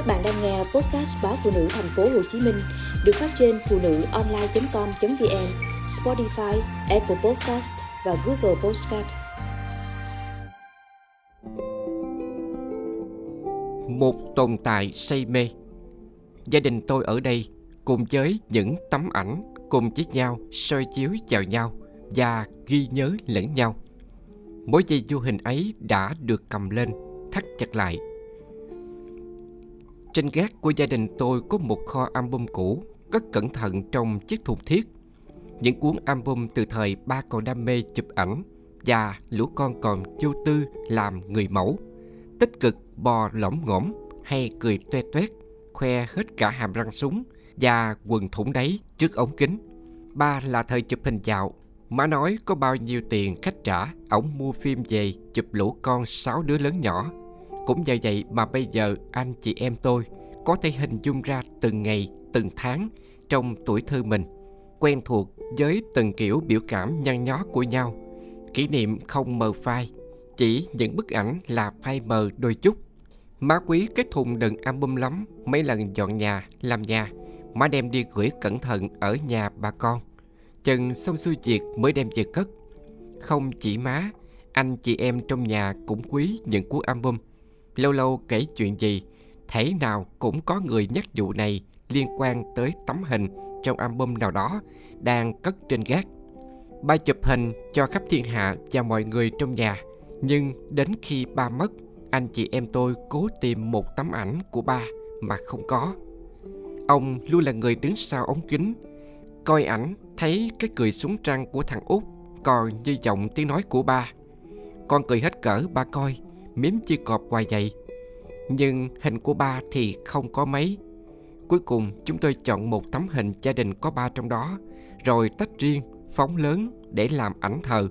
Các bạn đang nghe podcast báo phụ nữ thành phố Hồ Chí Minh được phát trên phụ nữ online.com.vn, Spotify, Apple Podcast và Google Podcast. Một tồn tại say mê. Gia đình tôi ở đây cùng với những tấm ảnh cùng với nhau soi chiếu vào nhau và ghi nhớ lẫn nhau. Mỗi giây vô hình ấy đã được cầm lên, thắt chặt lại trên gác của gia đình tôi có một kho album cũ, cất cẩn thận trong chiếc thùng thiết. Những cuốn album từ thời ba còn đam mê chụp ảnh và lũ con còn vô tư làm người mẫu. Tích cực bò lõm ngỗm hay cười toe toét, khoe hết cả hàm răng súng và quần thủng đáy trước ống kính. Ba là thời chụp hình dạo. Má nói có bao nhiêu tiền khách trả, ổng mua phim về chụp lũ con sáu đứa lớn nhỏ cũng nhờ vậy mà bây giờ anh chị em tôi có thể hình dung ra từng ngày, từng tháng trong tuổi thơ mình, quen thuộc với từng kiểu biểu cảm nhăn nhó của nhau. Kỷ niệm không mờ phai, chỉ những bức ảnh là phai mờ đôi chút. Má quý kết thùng đựng album lắm, mấy lần dọn nhà, làm nhà, má đem đi gửi cẩn thận ở nhà bà con. Chừng xong xuôi việc mới đem về cất. Không chỉ má, anh chị em trong nhà cũng quý những cuốn album Lâu lâu kể chuyện gì, thể nào cũng có người nhắc vụ này liên quan tới tấm hình trong album nào đó đang cất trên gác. Ba chụp hình cho khắp thiên hạ và mọi người trong nhà. Nhưng đến khi ba mất, anh chị em tôi cố tìm một tấm ảnh của ba mà không có. Ông luôn là người đứng sau ống kính. Coi ảnh thấy cái cười súng trăng của thằng út còn như giọng tiếng nói của ba. Con cười hết cỡ ba coi mím chi cọp hoài vậy nhưng hình của ba thì không có mấy. Cuối cùng chúng tôi chọn một tấm hình gia đình có ba trong đó, rồi tách riêng, phóng lớn để làm ảnh thờ.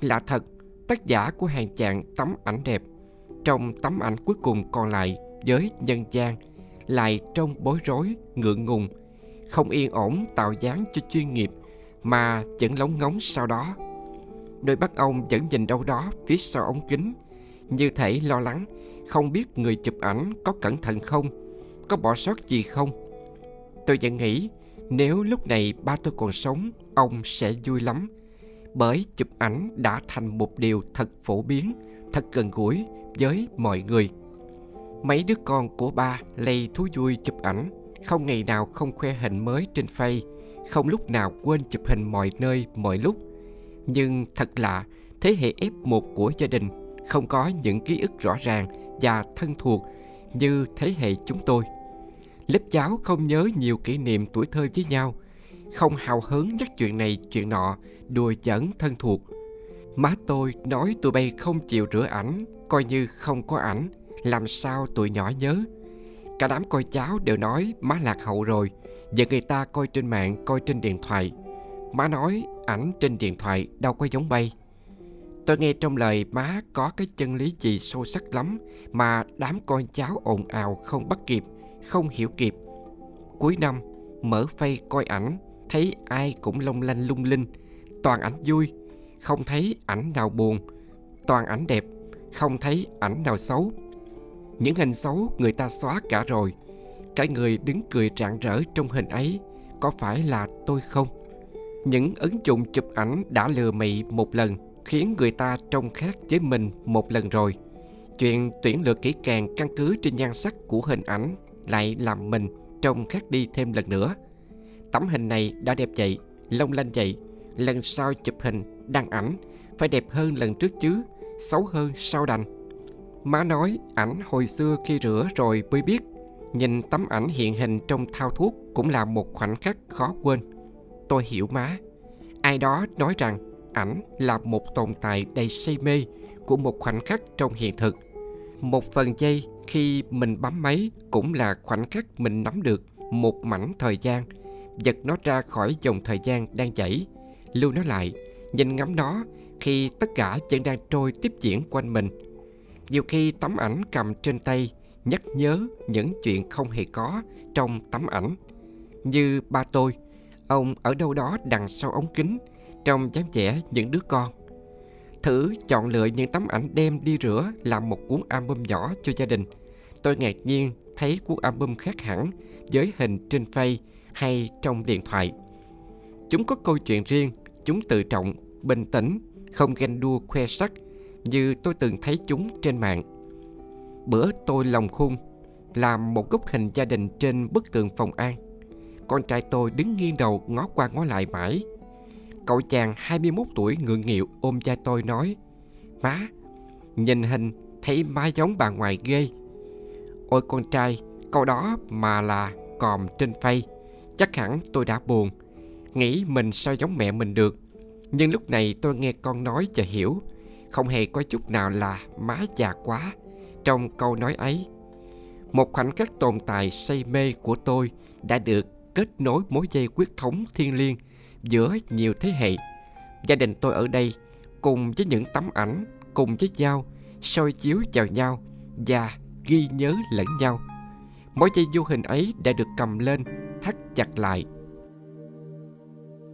Lạ thật, tác giả của hàng chạng tấm ảnh đẹp. Trong tấm ảnh cuối cùng còn lại với nhân gian, lại trong bối rối, ngượng ngùng, không yên ổn tạo dáng cho chuyên nghiệp mà vẫn lóng ngóng sau đó. Đôi mắt ông vẫn nhìn đâu đó phía sau ống kính như thể lo lắng, không biết người chụp ảnh có cẩn thận không, có bỏ sót gì không. Tôi vẫn nghĩ nếu lúc này ba tôi còn sống, ông sẽ vui lắm. Bởi chụp ảnh đã thành một điều thật phổ biến, thật gần gũi với mọi người. Mấy đứa con của ba lây thú vui chụp ảnh, không ngày nào không khoe hình mới trên face, không lúc nào quên chụp hình mọi nơi, mọi lúc. Nhưng thật lạ, thế hệ F1 của gia đình không có những ký ức rõ ràng và thân thuộc như thế hệ chúng tôi. Lớp cháu không nhớ nhiều kỷ niệm tuổi thơ với nhau, không hào hứng nhắc chuyện này chuyện nọ, đùa giỡn thân thuộc. Má tôi nói tụi bay không chịu rửa ảnh, coi như không có ảnh, làm sao tụi nhỏ nhớ. Cả đám coi cháu đều nói má lạc hậu rồi, giờ người ta coi trên mạng, coi trên điện thoại. Má nói ảnh trên điện thoại đâu có giống bay. Tôi nghe trong lời má có cái chân lý gì sâu sắc lắm mà đám con cháu ồn ào không bắt kịp, không hiểu kịp. Cuối năm, mở phay coi ảnh, thấy ai cũng long lanh lung linh, toàn ảnh vui, không thấy ảnh nào buồn, toàn ảnh đẹp, không thấy ảnh nào xấu. Những hình xấu người ta xóa cả rồi, cái người đứng cười rạng rỡ trong hình ấy có phải là tôi không? Những ứng dụng chụp ảnh đã lừa mị một lần khiến người ta trông khác với mình một lần rồi. Chuyện tuyển lựa kỹ càng căn cứ trên nhan sắc của hình ảnh lại làm mình trông khác đi thêm lần nữa. Tấm hình này đã đẹp vậy, long lanh vậy, lần sau chụp hình, đăng ảnh phải đẹp hơn lần trước chứ, xấu hơn sau đành. Má nói ảnh hồi xưa khi rửa rồi mới biết, nhìn tấm ảnh hiện hình trong thao thuốc cũng là một khoảnh khắc khó quên. Tôi hiểu má. Ai đó nói rằng ảnh là một tồn tại đầy say mê của một khoảnh khắc trong hiện thực. Một phần giây khi mình bấm máy cũng là khoảnh khắc mình nắm được một mảnh thời gian, giật nó ra khỏi dòng thời gian đang chảy, lưu nó lại, nhìn ngắm nó khi tất cả vẫn đang trôi tiếp diễn quanh mình. Nhiều khi tấm ảnh cầm trên tay nhắc nhớ những chuyện không hề có trong tấm ảnh. Như ba tôi, ông ở đâu đó đằng sau ống kính trong dáng vẻ những đứa con. Thử chọn lựa những tấm ảnh đem đi rửa làm một cuốn album nhỏ cho gia đình. Tôi ngạc nhiên thấy cuốn album khác hẳn với hình trên phay hay trong điện thoại. Chúng có câu chuyện riêng, chúng tự trọng, bình tĩnh, không ganh đua khoe sắc như tôi từng thấy chúng trên mạng. Bữa tôi lòng khung làm một góc hình gia đình trên bức tường phòng an. Con trai tôi đứng nghiêng đầu ngó qua ngó lại mãi. Cậu chàng 21 tuổi ngượng nghịu ôm cha tôi nói Má, nhìn hình thấy má giống bà ngoài ghê. Ôi con trai, câu đó mà là còm trên phay. Chắc hẳn tôi đã buồn, nghĩ mình sao giống mẹ mình được. Nhưng lúc này tôi nghe con nói và hiểu, không hề có chút nào là má già quá trong câu nói ấy. Một khoảnh khắc tồn tại say mê của tôi đã được kết nối mối dây quyết thống thiên liêng giữa nhiều thế hệ. Gia đình tôi ở đây cùng với những tấm ảnh, cùng với nhau, soi chiếu vào nhau và ghi nhớ lẫn nhau. Mỗi dây vô hình ấy đã được cầm lên, thắt chặt lại